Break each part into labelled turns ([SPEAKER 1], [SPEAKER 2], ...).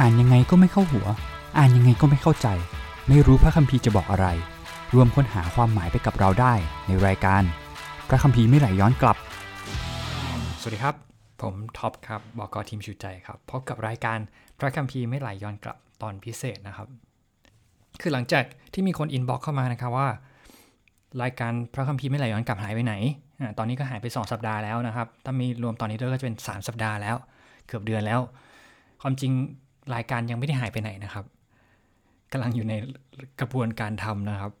[SPEAKER 1] อ่านยังไงก็ไม่เข้าหัว อ่านยังไงก็ไม่เข้าใจ ไม่รู้พระคัมภีร์จะบอกอะไร ร่วมค้นหาความหมายไปกับเราได้ในรายการ พระคัมภีร์ไม่ไหลย้อนกลับ
[SPEAKER 2] สวัสดีครับ ผมท็อปครับบอกอทีมชูใจครับพบกับรายการพระคัมภีร์ไม่ไหลย้อนกลับตอนพิเศษนะครับ คือหลังจากที่มีคน inbox เข้ามานะครับว่า รายการพระคัมภีร์ไม่ไหลย้อนกลับหายไปไหนอะตอนนี้ก็หายไป 2 สัปดาห์แล้วนะครับ ถ้านี่รวมตอนนี้ด้วยก็จะเป็น 3 สัปดาห์แล้ว เกือบเดือนแล้ว ความจริง รายการยังไม่ได้หายไปไหนนะครับกำลังอยู่ในกระบวนการทำนะครับ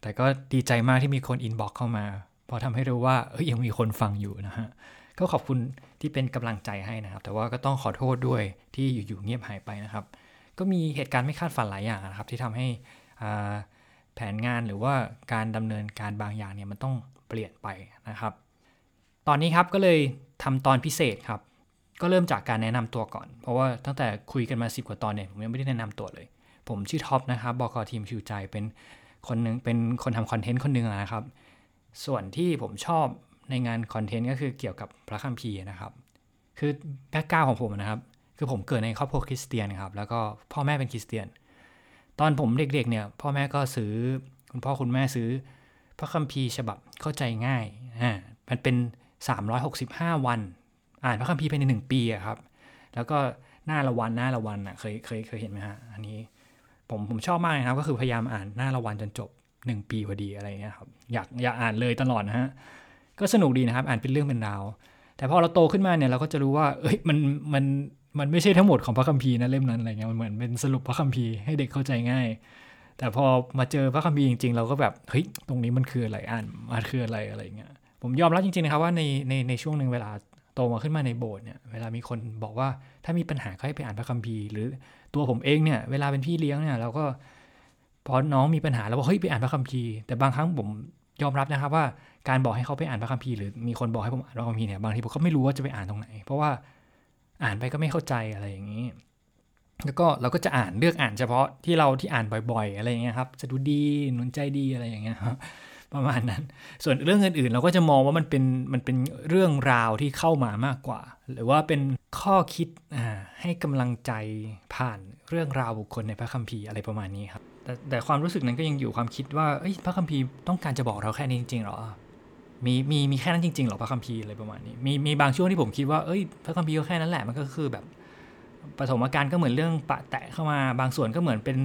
[SPEAKER 2] แต่ก็ดีใจมากที่มีคนอินบ็อกเข้ามาเพราะทำให้รู้ว่าเอ้ยยังมีคนฟังอยู่นะฮะก็ขอบคุณที่เป็นกำลังใจให้นะครับ แต่ว่าก็ต้องขอโทษด้วยที่อยู่ๆเงียบหายไปนะครับ ก็มีเหตุการณ์ไม่คาดฝันหลายอย่างนะครับ ที่ทำให้แผนงานหรือว่าการดำเนินการบางอย่างเนี่ยมันต้องเปลี่ยนไปนะครับ ตอนนี้ครับก็เลยทำตอนพิเศษครับ ก็เริ่มจากการแนะนำตัวก่อน เพราะว่าตั้งแต่คุยกันมา 10 กว่าตอนเนี่ยผมยังไม่ได้แนะนำตัวเลย ผมชื่อท็อปนะครับบอกอทีมชูใจเป็นคนหนึ่งเป็นคนทำคอนเทนต์คนหนึ่งนะครับ ส่วนที่ผมชอบในงานคอนเทนต์ก็คือเกี่ยวกับพระคัมภีร์นะครับ คือ background ของผมนะครับ คือผมเกิดในครอบครัวคริสเตียนครับแล้วก็พ่อแม่เป็นคริสเตียน ตอนผมเด็กๆเนี่ยพ่อแม่ก็ซื้อคุณพ่อคุณแม่ซื้อ พระคัมภีร์ฉบับเข้าใจง่ายอ่ามันเป็น 365 วัน อ่านพระคัมภีร์ภายในหนึ่งปีอะครับ แล้วก็หน้าละวันหน้าละวันอะเคยเคยเคยเห็นไหมฮะอันนี้ผมผมชอบมากนะครับ ก็คือพยายามอ่านหน้าละวันจนจบ1ปีพอดีอะไรเงี้ยครับอยากอยากอ่านเลยตลอดนะฮะก็สนุกดีนะครับ อ่านเป็นเรื่องเป็นราว แต่พอเราโตขึ้นมาเนี่ยเราก็จะรู้ว่า เอ้ยมันมันมันไม่ใช่ทั้งหมดของพระคัมภีร์นะเล่มนั้นอะไรเงี้ยมันเหมือนเป็นสรุปพระคัมภีร์ให้เด็กเข้าใจง่าย แต่พอมาเจอพระคัมภีร์จริง ๆ เราก็แบบเฮ้ยตรงนี้มันคืออะไรอ่านมันคืออะไรอะไรเงี้ยผมยอมรับจริงๆนะครับว่าในในในช่วงหนึ่งเวลา โตมาขึ้นมาในโบสถ์เนี่ยเวลามีคนบอกว่าถ้ามีปัญหาก็ให้ไปอ่านพระคัมภีร์หรือตัวผมเองเนี่ยเวลาเป็นพี่เลี้ยงเนี่ยเราก็พอน้องมีปัญหาเราบอกเฮ้ยไปอ่านพระคัมภีร์แต่บางครั้งผมยอมรับนะครับว่าการบอกให้เขาไปอ่านพระคัมภีร์หรือมีคนบอกให้ผมอ่านพระคัมภีร์เนี่ยบางทีผมก็ไม่รู้ว่าจะไปอ่านตรงไหน เพราะว่าอ่านไปก็ไม่เข้าใจอะไรอย่างนี้ แล้วก็เราก็จะอ่านเลือกอ่านเฉพาะที่เราที่อ่านบ่อย ๆ อะไรอย่างเงี้ยครับจะดูดีหนุนใจดีอะไรอย่างเงี้ยครับ ประมาณนั้น ส่วนเรื่องอื่นๆ เราก็จะมองว่ามันเป็นมันเป็นเรื่องราวที่เข้ามามากกว่า หรือว่าเป็นข้อคิดให้กำลังใจผ่านเรื่องราวบุคคลในพระคัมภีร์อะไรประมาณนี้ครับแต่แต่ความรู้สึกนั้นก็ยังอยู่ความคิดว่าพระคัมภีร์ต้องการจะบอกเราแค่นี้จริงๆหรอมีมีมีแค่นั้นจริงๆหรอพระคัมภีร์อะไรประมาณนี้มีมีบางช่วงที่ผมคิดว่าเอ้ยพระคัมภีร์ก็แค่นั้นแหละมันก็คือแบบ ปฐมกาลก็เหมือนเรื่องปะแตะเข้ามาบางส่วนก็เหมือนเป็น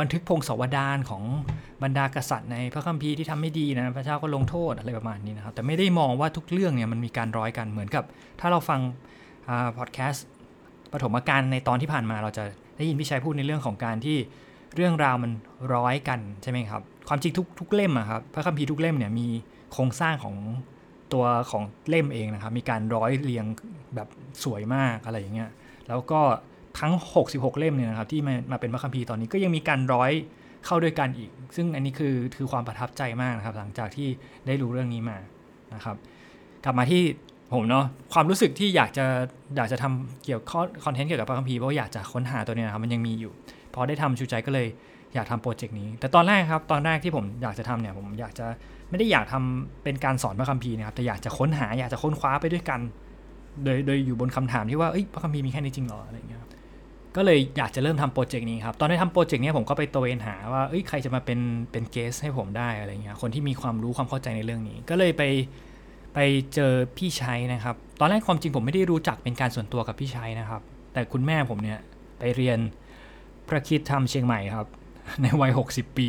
[SPEAKER 2] บันทึกพงศาวดารของบรรดากษัตริย์ในพระคัมภีร์ที่ทำไม่ดีนะพระเจ้าก็ลงโทษอะไรประมาณนี้นะครับแต่ไม่ได้มองว่าทุกเรื่องเนี่ยมันมีการร้อยกันเหมือนกับ ถ้าเราฟังพอดแคสต์ปฐมกาลในตอนที่ผ่านมาเราจะได้ยินพี่ชัยพูดในเรื่องของการที่เรื่องราวมันร้อยกันใช่ไหมครับความจริงทุกทุกเล่มอะครับพระคัมภีร์ทุกเล่มเนี่ยมีโครงสร้างของตัวของเล่มเองนะครับมีการร้อยเรียงแบบสวยมากอะไรอย่างเงี้ย แล้วก็ทั้ง 66 เล่มเนี่ยนะครับที่มามาเป็นพระคัมภีร์ตอนนี้ก็ยังมีการร้อยเข้าด้วยกันอีก ซึ่งอันนี้คือคือความประทับใจมากนะครับ หลังจากที่ได้รู้เรื่องนี้มานะครับ กลับมาที่ผมเนาะความรู้สึกที่อยากจะอยากจะทำเกี่ยวข้อคอนเทนต์เกี่ยวกับพระคัมภีร์เพราะอยากจะค้นหาตัวเนี้นะครับมันยังมีอยู่พอได้ทำชูใจก็เลยอยากทำโปรเจกต์นี้ แต่ตอนแรกครับตอนแรกที่ผมอยากจะทำเนี่ยผมอยากจะไม่ได้อยากทำเป็นการสอนพระคัมภีร์นะครับแต่อยากจะค้นหาอยากจะค้นคว้าไปด้วยกัน โดยโดยอยู่บนคำถามที่ว่าเอ้ยพระคัมภีร์มีแค่นี้จริงหรออะไรเงี้ยก็เลยอยากจะเริ่มทำโปรเจกต์นี้ครับ ตอนที่ทำโปรเจกต์นี้ผมก็ไปตะเวนหาว่าเอ้ยใครจะมาเป็นเป็นเกสให้ผมได้อะไรเงี้ยคนที่มีความรู้ความเข้าใจในเรื่องนี้ ก็เลยไปไปเจอพี่ชัยนะครับ ตอนแรกความจริงผมไม่ได้รู้จักเป็นการส่วนตัวกับพี่ชัยนะครับ แต่คุณแม่ผมเนี่ยไปเรียนพระคิดทำเชียงใหม่ครับ ในวัย 60 ปี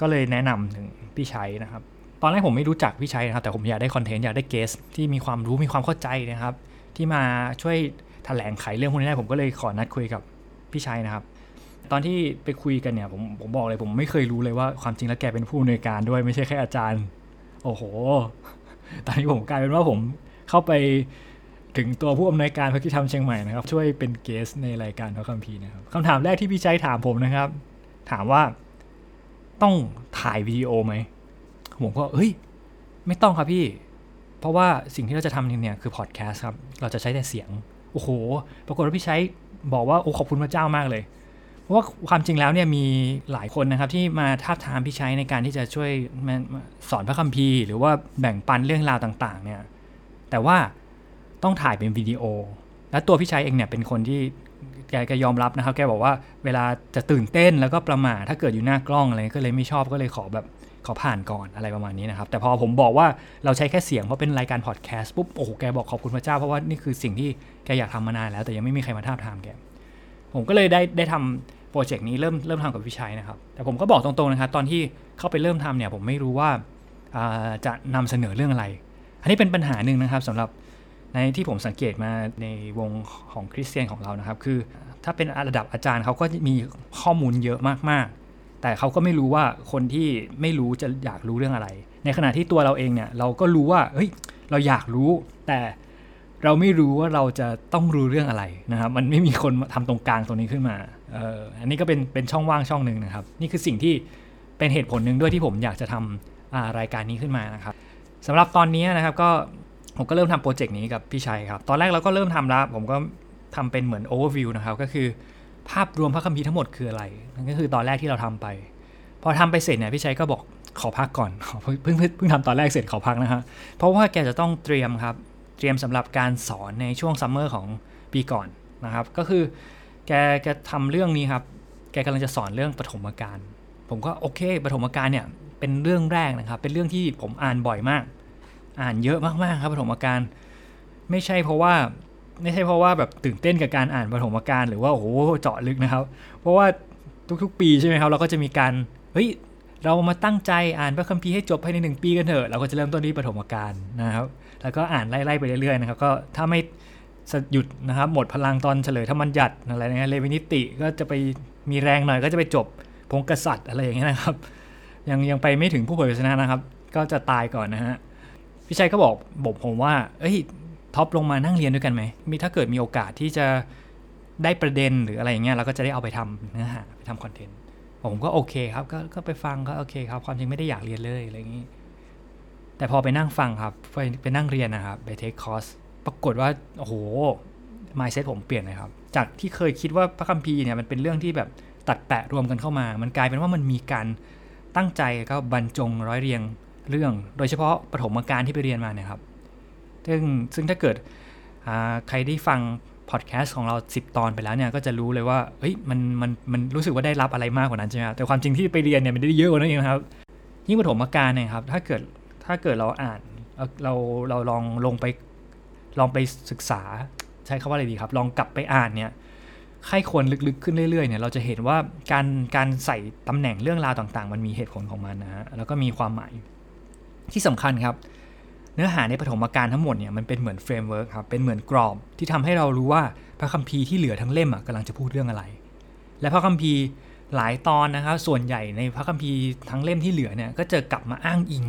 [SPEAKER 2] ก็เลยแนะนำถึงพี่ชัยนะครับ ตอนแรกผมไม่รู้จักพี่ชัยนะครับ แต่ผมอยากได้คอนเทนต์อยากได้เกสที่มีความรู้มีความเข้าใจนะครับ ที่มาช่วยถแถลงไขเรื่องพวกนี้ได้ผมก็เลยขอนัดคุยกับพี่ชัยนะครับ ตอนที่ไปคุยกันเนี่ยผมผมบอกเลยผมไม่เคยรู้เลยว่าความจริงแล้วแกเป็นผู้อำนวยการด้วยไม่ใช่แค่อาจารย์ โอ้โห ตอนนี้ผมกลายเป็นว่าผมเข้าไปถึงตัวผู้อำนวยการพระคิธรรมเชียงใหม่นะครับ ช่วยเป็นเกสในรายการพระคัมภีร์นะครับคำถามแรกที่พี่ชัยถามผมนะครับ ถามว่าต้องถ่ายวิดีโอไหม ผมก็เฮ้ย ไม่ต้องครับพี่ เพราะว่าสิ่งที่เราจะทำเนี่ยคือพอดแคสต์ครับ เราจะใช้แต่เสียง โอ้โห ปรากฏว่าพี่ใช้บอกว่าโอ้ขอบคุณพระเจ้ามากเลย เพราะว่าความจริงแล้วเนี่ยมีหลายคนนะครับที่มาท้าทามพี่ใช้ในการที่จะช่วยสอนพระคัมภีร์ หรือว่าแบ่งปันเรื่องราวต่าง ๆ เนี่ย แต่ว่าต้องถ่ายเป็นวิดีโอ แล้วตัวพี่ชัยเองเนี่ยเป็นคนที่แกก็ยอมรับนะครับ แกบอกว่าเวลาจะตื่นเต้นแล้วก็ประมาทถ้าเกิดอยู่หน้ากล้องอะไรก็เลยไม่ชอบก็เลยขอแบบ ขอผ่านก่อนอะไรประมาณนี้นะครับ แต่พอผมบอกว่าเราใช้แค่เสียงเพราะเป็นรายการพอดแคสต์ปุ๊บโอ้โหแกบอกขอบคุณพระเจ้าเพราะว่านี่คือสิ่งที่แกอยากทำมานานแล้ว แต่ยังไม่มีใครมาท้าทามแกผมก็เลยได้ได้ทำโปรเจกต์นี้เริ่มเริ่มทำกับพี่ชัยนะครับ แต่ผมก็บอกตรงๆนะครับตอนที่เข้าไปเริ่มทำเนี่ยผมไม่รู้ว่าจะนำเสนอเรื่องอะไร อันนี้เป็นปัญหาหนึ่งนะครับสำหรับในที่ผมสังเกตมาในวงของคริสเตียนของเรานะครับ คือถ้าเป็นระดับอาจารย์เขาก็มีข้อมูลเยอะมากๆ แต่เขาก็ไม่รู้ว่าคนที่ไม่รู้จะอยากรู้เรื่องอะไร ในขณะที่ตัวเราเองเนี่ยเราก็รู้ว่าเฮ้ยเราอยากรู้ แต่เราไม่รู้ว่าเราจะต้องรู้เรื่องอะไรนะครับ มันไม่มีคนทำตรงกลางตรงนี้ขึ้นมาเอออันนี้ก็เป็นเป็นช่องว่างช่องหนึ่งนะครับ นี่คือสิ่งที่เป็นเหตุผลหนึ่งด้วยที่ผมอยากจะทำรายการนี้ขึ้นมานะครับสำหรับตอนนี้นะครับก็ผมก็เริ่มทำโปรเจกต์นี้กับพี่ชัยครับ ตอนแรกเราก็เริ่มทำแล้วผมก็ทำเป็นเหมือนโอเวอร์วิวนะครับ ก็คือ ภาพรวมพระคัมภีร์ทั้งหมดคืออะไรนั่นก็คือตอนแรกที่เราทำไป พอทำไปเสร็จเนี่ยพี่ชัยก็บอกขอพักก่อนเพิ่งเพิ่งทำตอนแรกเสร็จขอพักนะครับเพราะว่าแกจะต้องเตรียมครับเตรียมสำหรับการสอนในช่วงซัมเมอร์ของปีก่อนนะครับ ก็คือแกแกทำเรื่องนี้ครับแกกำลังจะสอนเรื่องปฐมกาลผมก็โอเคปฐมกาลเนี่ยเป็นเรื่องแรกนะครับ เป็นเรื่องที่ผมอ่านบ่อยมาก อ่านเยอะมากๆครับปฐมกาลไม่ใช่เพราะว่า ไม่ใช่เพราะว่าแบบตื่นเต้นกับการอ่านปฐมกาลหรือว่าโอ้โหเจาะลึกนะครับ เพราะว่าทุกๆ ปีใช่ไหมครับ เราก็จะมีการเฮ้ยเรามาตั้งใจอ่านพระคัมภีร์ให้จบภายในหนึ่งปีกันเถอะ เราก็จะเริ่มต้นที่ปฐมกาลนะครับ แล้วก็อ่านไล่ๆไปเรื่อยๆนะครับ ก็ถ้าไม่หยุดนะครับ หมดพลังตอนเฉลยธรรมัญญัติอะไรนะเลวินิติก็จะไปมีแรงหน่อยก็จะไปจบพงกษัตริย์อะไรอย่างเงี้ยนะครับ ยังยังไปไม่ถึงผู้เผยพระชนะนะครับ ก็จะตายก่อนนะฮะพี่ชัยก็บอกบอกผมว่า เอ้ย ท็อปลงมานั่งเรียนด้วยกันไหมมีถ้าเกิดมีโอกาสที่จะได้ประเด็นหรืออะไรอย่างเงี้ยเราก็จะได้เอาไปทำเนื้อหาไปทำคอนเทนต์ผมก็โอเคครับก็ก็ไปฟังก็โอเคครับความจริงไม่ได้อยากเรียนเลยอะไรอย่างงี้ แต่พอไปนั่งฟังครับไปไปนั่งเรียนนะครับไป take course ปรากฏว่าโอ้โห mindset ผมเปลี่ยนเลยครับ จากที่เคยคิดว่าพระคัมภีร์เนี่ยมันเป็นเรื่องที่แบบตัดแปะรวมกันเข้ามา มันกลายเป็นว่ามันมีการตั้งใจก็บรรจงร้อยเรียงเรื่อง โดยเฉพาะปฐมกาลที่ไปเรียนมาเนี่ยครับ ซึ่งซึ่งถ้าเกิดใครได้ฟังพอดแคสต์ของเรา 10 ตอนไปแล้วเนี่ยก็จะรู้เลยว่าเฮ้ยมันมันมันรู้สึกว่าได้รับอะไรมากกว่านั้นใช่ไหมแต่ความจริงที่ไปเรียนเนี่ยมันได้เยอะกว่านั้นเองครับ ยิ่งปฐมกาลเนี่ยครับถ้าเกิดถ้าเกิดเราอ่านเราเราลองลงไปลองไปศึกษาใช้คำว่าอะไรดีครับ ลองกลับไปอ่านเนี่ยใคร่ครวญลึกๆขึ้นเรื่อยๆเนี่ยเราจะเห็นว่าการการใส่ตำแหน่งเรื่องราวต่างๆ มันมีเหตุผลของมันนะฮะแล้วก็มีความหมายที่สำคัญครับ เนื้อหาในปฐมกาลทั้งหมดเนี่ยมันเป็นเหมือน framework ครับเป็นเหมือนกรอบที่ทำให้เรารู้ว่าพระคัมภีร์ที่เหลือทั้งเล่มอะกำลังจะพูดเรื่องอะไร และพระคัมภีร์หลายตอนนะครับส่วนใหญ่ในพระคัมภีร์ทั้งเล่มที่เหลือเนี่ยก็จะกลับมาอ้างอิง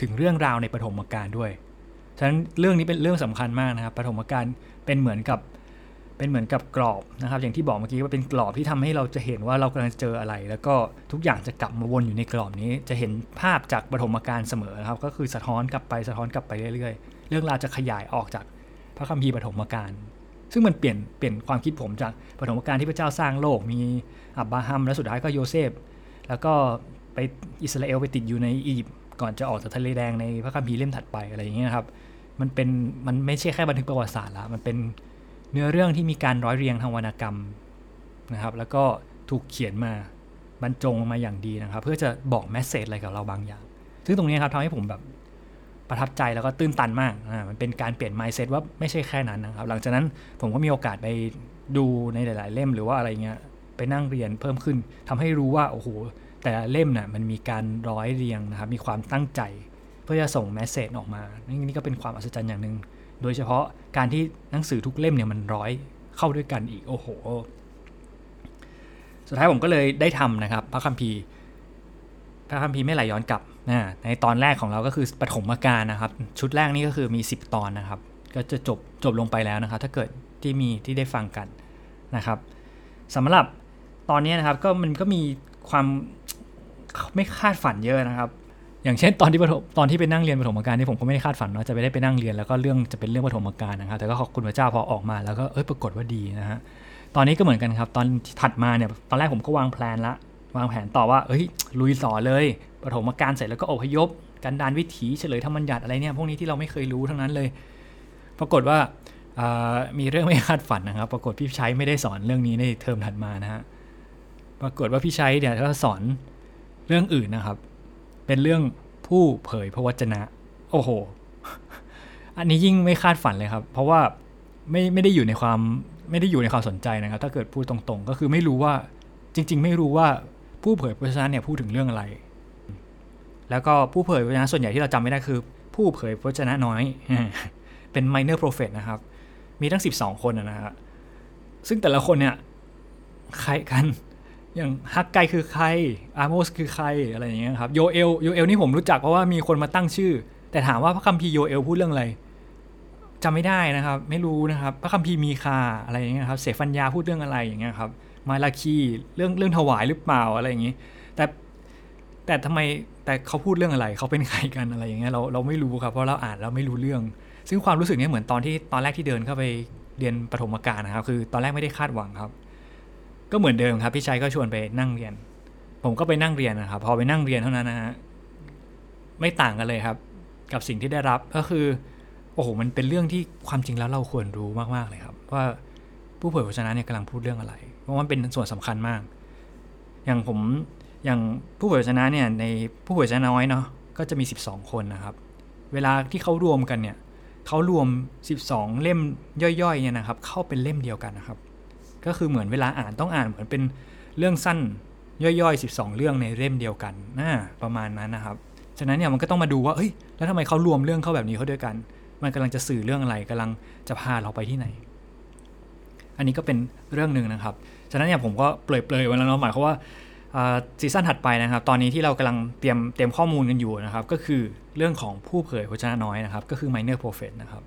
[SPEAKER 2] ถึงเรื่องราวในปฐมกาลด้วยฉะนั้นเรื่องนี้เป็นเรื่องสำคัญมากนะครับปฐมกาลเป็นเหมือนกับ เป็นเหมือนกับกรอบนะครับ อย่างที่บอกเมื่อกี้ว่าเป็นกรอบที่ทำให้เราจะเห็นว่าเรากำลังเจออะไร แล้วก็ทุกอย่างจะกลับมาวนอยู่ในกรอบนี้ จะเห็นภาพจากปฐมกาลเสมอนะครับ ก็คือสะท้อนกลับไปสะท้อนกลับไปเรื่อยๆ เรื่องราวจะขยายออกจากพระคัมภีร์ปฐมกาลซึ่งมันเปลี่ยนเปลี่ยนความคิดผมจากปฐมกาลที่พระเจ้าสร้างโลกมีอับราฮัมและสุดท้ายก็โยเซฟแล้วก็ไปอิสราเอลไปติดอยู่ในอียิปต์ก่อนจะออกจากทะเลแดงในพระคัมภีร์เล่มถัดไปอะไรอย่างเงี้ยครับ มันเป็นมันไม่ใช่แค่บันทึกประวัติศาสตร์ละมันเป็น เนื้อเรื่องที่มีการร้อยเรียงทางวรรณกรรมนะครับ แล้วก็ถูกเขียนมาบรรจงมาอย่างดีนะครับ เพื่อจะบอกแมสเซจอะไรกับเราบางอย่าง ซึ่งตรงนี้ครับทำให้ผมแบบประทับใจแล้วก็ตื้นตันมากอ่ามันเป็นการเปลี่ยนไมเซ็ตว่าไม่ใช่แค่นั้นนะครับ หลังจากนั้นผมก็มีโอกาสไปดูในหลาย ๆ เล่มหรือว่าอะไรเงี้ยไปนั่งเรียนเพิ่มขึ้นทำให้รู้ว่าโอ้โหแต่ละเล่มนะ่ะมันมีการร้อยเรียงนะครับ มีความตั้งใจ เพื่อจะส่งแมสเซจออกมานี่ก็เป็นความอัศจรรย์อย่างหนึ่ง โดยเฉพาะการที่หนังสือทุกเล่มเนี่ยมันร้อยเข้าด้วยกันอีกโอ้โห สุดท้ายผมก็เลยได้ทำนะครับ พระคัมภีร์พระคัมภีร์ไม่ไหลย้อนกลับนะในตอนแรกของเราก็คือปฐมกาลนะครับ ชุดแรกนี่ก็คือมี 10 ตอนนะครับ ก็จะจบจบลงไปแล้วนะครับ ถ้าเกิดที่มีที่ได้ฟังกันนะครับสำหรับตอนนี้นะครับก็มันก็มีความไม่คาดฝันเยอะนะครับ อย่างเช่นตอนที่ตอนที่ไปนั่งเรียนปฐมกาลนี่ผมก็ไม่ได้คาดฝันว่าจะไปได้ไปนั่งเรียนแล้วก็เรื่องจะเป็นเรื่องปฐมกาลนะครับแต่ก็ขอบคุณพระเจ้าพอออกมาแล้วก็เอ้ยปรากฏว่าดีนะฮะตอนนี้ก็เหมือนกันครับ ตอนถัดมาเนี่ยตอนแรกผมก็วางแผนละวางแผนต่อว่าเอ้ยลุยต่อเลยปฐมกาลเสร็จแล้วก็อพยพกันดานวิถีเฉลยธรรมัญญัติอะไรเนี่ยพวกนี้ที่เราไม่เคยรู้ทั้งนั้นเลย ปรากฏว่ามีเรื่องไม่คาดฝันนะครับ ปรากฏพี่ชัยไม่ได้สอนเรื่องนี้ในเทอมถัดมานะฮะปรากฏว่าพี่ชัยเนี่ยก็สอนเรื่องอื่นนะครับ เป็นเรื่องผู้เผยพระวจนะ โอ้โห อันนี้ยิ่งไม่คาดฝันเลยครับ เพราะว่าไม่ไม่ได้อยู่ในความไม่ได้อยู่ในความสนใจนะครับ ถ้าเกิดพูดตรงๆ ก็คือไม่รู้ว่าจริง ๆ ไม่รู้ว่าผู้เผยพระวจนะเนี่ยพูดถึงเรื่องอะไร แล้วก็ผู้เผยพระวจนะส่วนใหญ่ที่เราจำไม่ได้คือ ผู้เผยพระวจนะน้อย เป็น minor prophet นะครับ มีทั้ง 12 คนนะฮะซึ่งแต่ละคนเนี่ยใครกัน อย่างฮักไกคือใครอาร์โมสคือใครอะไรอย่างเงี้ยครับโยเอลโยเอลนี่ผมรู้จักเพราะว่ามีคนมาตั้งชื่อ แต่ถามว่าพระคัมภีร์โยเอลพูดเรื่องอะไรจำไม่ได้นะครับ ไม่รู้นะครับ พระคัมภีร์มีคาอะไรอย่างเงี้ยครับเสฟัญญาพูดเรื่องอะไรอย่างเงี้ยครับมาลาคีเรื่องเรื่องถวายหรือเปล่าอะไรอย่างงี้ แต่แต่ทำไมแต่เขาพูดเรื่องอะไรเขาเป็นใครกันอะไรอย่างเงี้ยเราเราไม่รู้ครับเพราะเราอ่านเราไม่รู้เรื่อง ซึ่งความรู้สึกนี้เหมือนตอนที่ตอนแรกที่เดินเข้าไปเรียนปฐมกาลนะครับ คือตอนแรกไม่ได้คาดหวังครับ ก็เหมือนเดิมครับ พี่ชัยก็ชวนไปนั่งเรียน ผมก็ไปนั่งเรียนนะครับ พอไปนั่งเรียนเท่านั้นนะฮะไม่ต่างกันเลยครับ กับสิ่งที่ได้รับก็คือ โอ้โหมันเป็นเรื่องที่ความจริงแล้วเราควรรู้มากๆเลยครับ ว่าผู้เผยพระชนะเนี่ยกำลังพูดเรื่องอะไร เพราะมันเป็นส่วนสำคัญมาก อย่างผมอย่างผู้เผยพระชนะเนี่ยในผู้เผยพระชนะน้อยเนาะก็จะมี 12 คนนะครับ เวลาที่เขารวมกันเนี่ยเขารวม 12 เล่มย่อยๆเนี่ยนะครับ เข้าเป็นเล่มเดียวกันนะครับ ก็คือเหมือนเวลาอ่านต้องอ่านเหมือนเป็นเรื่องสั้นย่อยๆ 12 เรื่องในเล่มเดียวกันนะประมาณนั้นนะครับ ฉะนั้นเนี่ยมันก็ต้องมาดูว่าเอ้ยแล้วทำไมเขารวมเรื่องเข้าแบบนี้เข้าด้วยกัน มันกำลังจะสื่อเรื่องอะไรกำลังจะพาเราไปที่ไหน อันนี้ก็เป็นเรื่องหนึ่งนะครับ ฉะนั้นเนี่ยผมก็เปลยๆไว้แล้วเนาะหมายความว่าซีซั่นถัดไปนะครับ ตอนนี้ที่เรากำลังเตรียมเตรียมข้อมูลกันอยู่นะครับ ก็คือเรื่องของผู้เผยพระชนะน้อยนะครับ ก็คือ minor prophet นะครับ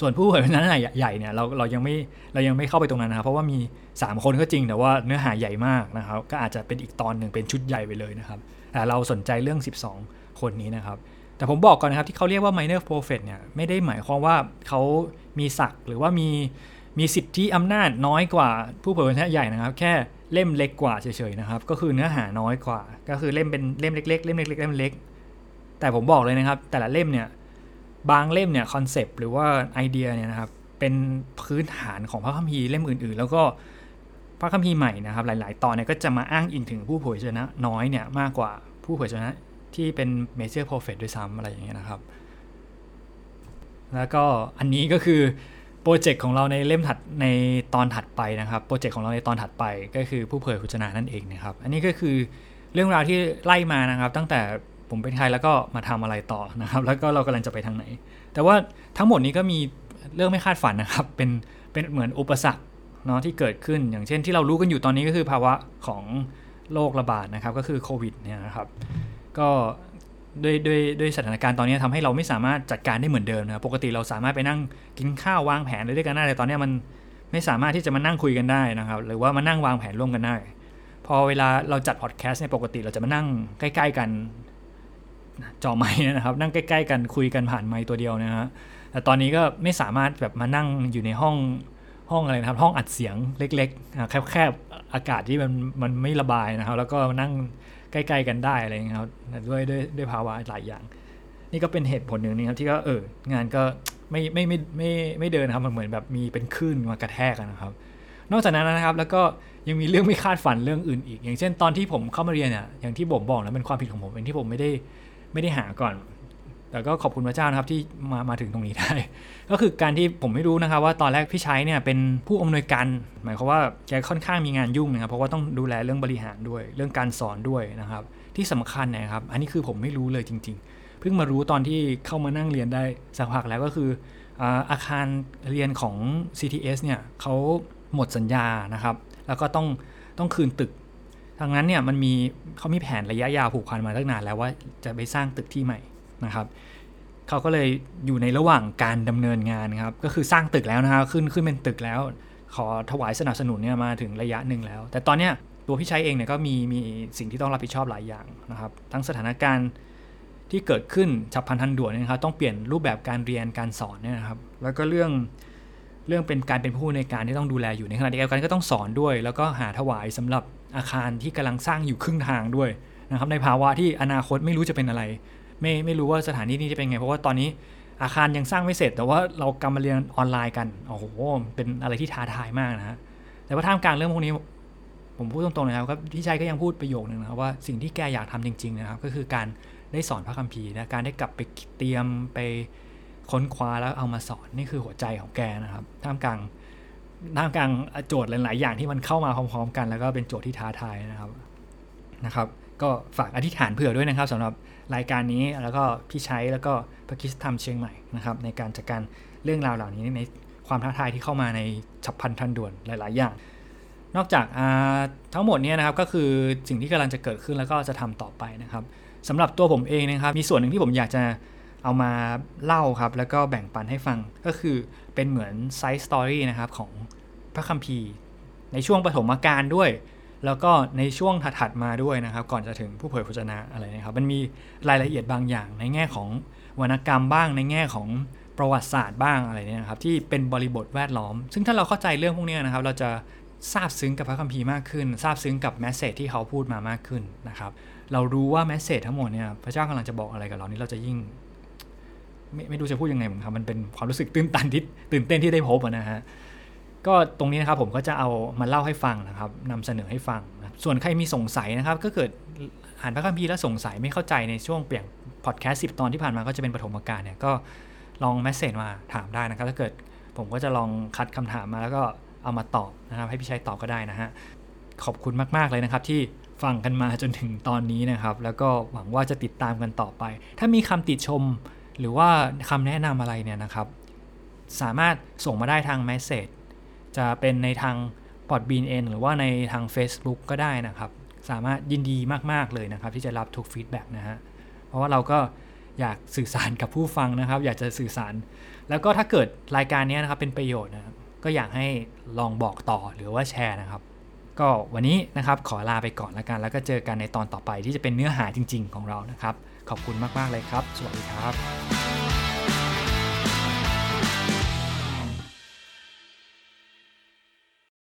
[SPEAKER 2] ส่วนผู้เผยพระชนใหญ่เนี่ยเราเรายังไม่เรายังไม่เข้าไปตรงนั้นนะครับ เพราะว่ามี 3 คนก็จริงแต่ว่าเนื้อหาใหญ่มากนะครับ ก็อาจจะเป็นอีกตอนหนึ่งเป็นชุดใหญ่ไปเลยนะครับแต่เราสนใจเรื่อง 12 คนนี้นะครับ แต่ผมบอกก่อนนะครับที่เขาเรียกว่า minor prophet เนี่ยไม่ได้หมายความว่าเขามีศักดิ์หรือว่ามีมีสิทธิอำนาจน้อยกว่าผู้เผยพระชนใหญ่นะครับ แค่เล่มเล็กกว่าเฉยๆนะครับ ก็คือเนื้อหาน้อยกว่า ก็คือเล่มเป็นเล่มเล็กๆเล่มเล็กๆเล่มเล็ก แต่ผมบอกเลยนะครับ แต่ละเล่มเนี่ย บางเล่มเนี่ยคอนเซปต์หรือว่าไอเดียเนี่ยนะครับเป็นพื้นฐานของพระคัมภีร์เล่มอื่น ๆ แล้วก็พระคัมภีร์ใหม่นะครับหลาย ๆ ตอนเนี่ยก็จะมาอ้างอิงถึงผู้เผยวจนะน้อยเนี่ยมากกว่าผู้เผยวจนะที่เป็น major prophet ด้วยซ้ำอะไรอย่างเงี้ยนะครับ แล้วก็อันนี้ก็คือโปรเจกต์ของเราในเล่มถัดในตอนถัดไปนะครับโปรเจกต์ของเราในตอนถัดไปก็คือผู้เผยพระวจนะนั่นเองนะครับ อันนี้ก็คือเรื่องราวที่ไล่มานะครับ ตั้งแต่ ผมเป็นใครแล้วก็มาทำอะไรต่อนะครับ แล้วก็เรากำลังจะไปทางไหน แต่ว่าทั้งหมดนี้ก็มีเรื่องไม่คาดฝันนะครับ เป็นเป็นเหมือนอุปสรรคเนาะที่เกิดขึ้นอย่างเช่นที่เรารู้กันอยู่ตอนนี้ก็คือภาวะของโรคระบาดนะครับ ก็คือโควิดเนี่ยนะครับ ก็ด้วยด้วยด้วยสถานการณ์ตอนนี้ทำให้เราไม่สามารถจัดการได้เหมือนเดิมนะปกติเราสามารถไปนั่งกินข้าววางแผนด้วยกันได้แต่ตอนนี้มันไม่สามารถที่จะมานั่งคุยกันได้นะครับ หรือว่ามานั่งวางแผนร่วมกันได้ พอเวลาเราจัดพอดแคสต์เนี่ยปกติเราจะมานั่งใกล้ ๆ กัน จอไม้นะครับ นั่งใกล้ ๆ กันคุยกันผ่านไม้ตัวเดียวนะฮะแต่ตอนนี้ก็ไม่สามารถแบบมานั่งอยู่ในห้องห้องอะไรนะครับ ห้องอัดเสียงเล็กๆแคบๆอากาศที่มันมันไม่ระบายนะครับ แล้วก็นั่งใกล้ ๆ กันได้อะไรเงี้ยครับด้วยด้วยด้วยภาวะหลายอย่าง นี่ก็เป็นเหตุผลหนึ่งนะครับที่ก็เอองานก็ไม่ไม่ไม่ไม่ไม่เดินครับมันเหมือนแบบมีเป็นคลื่นมากระแทกกันนะครับ นอกจากนั้นนะครับแล้วก็ยังมีเรื่องไม่คาดฝันเรื่องอื่นอีก อย่างเช่นตอนที่ผมเข้ามาเรียนเนี่ยอย่างที่ผมบอกแล้วเป็นความผิดของผมเองที่ผมไม่ได้ ไม่ได้หาก่อน แต่ก็ขอบคุณพระเจ้านะครับที่มามาถึงตรงนี้ได้ ก็คือการที่ผมไม่รู้นะครับ ว่าตอนแรกพี่ชัยเนี่ยเป็นผู้อำนวยการหมายความว่าแกค่อนข้างมีงานยุ่งนะครับ เพราะว่าต้องดูแลเรื่องบริหารด้วย เรื่องการสอนด้วยนะครับ ที่สำคัญนะครับ อันนี้คือผมไม่รู้เลยจริง ๆ เพิ่งมารู้ตอนที่เข้ามานั่งเรียนได้สักพักแล้วก็คืออาคารเรียนของ CTS เนี่ยเขาหมดสัญญานะครับ แล้วก็ต้องต้องคืนตึก ดังนั้นเนี่ยมันมีเขามีแผนระยะยาวผูกพันมาตั้งนานแล้วว่าจะไปสร้างตึกที่ใหม่นะครับเขาก็เลยอยู่ในระหว่างการดำเนินงานครับก็คือสร้างตึกแล้วนะครับขึ้นขึ้นเป็นตึกแล้ว ขอถวายสนับสนุนเนี่ยมาถึงระยะหนึ่งแล้ว แต่ตอนเนี้ยตัวพี่ชัยเองเนี่ยก็มีมีสิ่งที่ต้องรับผิดชอบหลายอย่างนะครับ ทั้งสถานการณ์ที่เกิดขึ้นฉับพลันทันด่วนนะครับต้องเปลี่ยนรูปแบบการเรียนการสอนเนี่ยนะครับ แล้วก็เรื่องเรื่องเป็นการเป็นผู้ในการที่ต้องดูแลอยู่ในขณะเดียวกันก็ต้องสอนด้วย แล้วก็หาถวายสำหรับ อาคารที่กำลังสร้างอยู่ครึ่งทางด้วยนะครับในภาวะที่อนาคตไม่รู้จะเป็นอะไร ไม่ไม่รู้ว่าสถานที่นี้จะเป็นไง เพราะว่าตอนนี้อาคารยังสร้างไม่เสร็จ แต่ว่าเรากำมาเรียนออนไลน์กันโอ้โหเป็นอะไรที่ท้าทายมากนะฮะแต่ว่าท่ามกลางเรื่องพวกนี้ ผมพูดตรงๆนะครับพี่ชัยก็ยังพูดประโยคนึงนะครับว่าสิ่งที่แกอยากทำจริง ๆ นะครับ ก็คือการได้สอนพระคัมภีร์นะการได้กลับไปเตรียมไปค้นคว้าแล้วเอามาสอนนี่คือหัวใจของแกนะครับ ท่ามกลาง ท่ามกลางโจทย์หลาย ๆ อย่างที่มันเข้ามาพร้อม ๆ กัน แล้วก็เป็นโจทย์ที่ท้าทายนะครับนะครับ ก็ฝากอธิษฐานเผื่อด้วยนะครับสำหรับรายการนี้แล้วก็พี่ใชัยแล้วก็พระคิสธรรมเชียงใหม่นะครับ ในการจัดการเรื่องราวเหล่านี้ในความท้าทายที่เข้ามาในฉับพลันทันด่วนหลาย ๆ อย่าง นอกจากทั้งหมดนี้นะครับก็คือสิ่งที่กำลังจะเกิดขึ้นแล้วก็จะทำต่อไปนะครับสำหรับตัวผมเองนะครับ มีส่วนหนึ่งที่ผมอยากจะ เอามาเล่าครับ แล้วก็แบ่งปันให้ฟังก็คือเป็นเหมือน side story นะครับของพระคัมภีร์ ในช่วงปฐมกาลด้วย แล้วก็ในช่วงถัดๆมาด้วยนะครับ ก่อนจะถึงผู้เผยพระวจนะอะไรนะครับ มันมีรายละเอียดบางอย่างในแง่ของวรรณกรรมบ้างในแง่ของประวัติศาสตร์บ้างอะไรเนี่ยนะครับที่เป็นบริบทแวดล้อม ซึ่งถ้าเราเข้าใจเรื่องพวกนี้นะครับ เราจะทราบซึ้งกับพระคัมภีร์มากขึ้นทราบซึ้งกับแมสเซจที่เขาพูดมามากขึ้นนะครับ เรารู้ว่าแมสเซจทั้งหมดเนี่ยพระเจ้ากำลังจะบอกอะไรกับเรานี่เราจะยิ่ง ไม่ไม่รู้จะพูดยังไงเหมือนครับมันเป็นความรู้สึกตื่นตันที่ตื่นเต้นที่ได้พบนะฮะก็ตรงนี้นะครับผมก็จะเอามาเล่าให้ฟังนะครับนำเสนอให้ฟังนะส่วนใครมีสงสัยนะครับ ก็เกิดอ่านพระคัมภีร์แล้วสงสัยไม่เข้าใจในช่วงเปลี่ยนพอดแคสต์สิตอนที่ผ่านมาก็จะเป็นปฐมกาลเนี่ยก็ลองแมสเซจมาถามได้นะครับ ถ้าเกิดผมก็จะลองคัดคำถามมาแล้วก็เอามาตอบนะครับ ให้พี่ชัยตอบก็ได้นะฮะขอบคุณมาก ๆ เลยนะครับที่ฟังกันมาจนถึงตอนนี้นะครับ แล้วก็หวังว่าจะติดตามกันต่อไป ถ้ามีคำติดชม หรือว่าคำแนะนำอะไรเนี่ยนะครับ สามารถส่งมาได้ทางแมสเซจจะเป็นในทางพอดบีนเองหรือว่าในทาง Facebook ก็ได้นะครับ สามารถยินดีมาก ๆ เลยนะครับ ที่จะรับทุกฟีดแบ็กนะฮะ เพราะว่าเราก็อยากสื่อสารกับผู้ฟังนะครับ อยากจะสื่อสาร แล้วก็ถ้าเกิดรายการนี้นะครับเป็นประโยชน์นะก็อยากให้ลองบอกต่อหรือว่าแชร์นะครับ ก็วันนี้นะครับขอลาไปก่อนแล้วกัน แล้วก็เจอกันในตอนต่อไปที่จะเป็นเนื้อหาจริง ๆ ของเรานะครับ ขอบคุณมาก ๆ เลยครับ สวัสดีครับ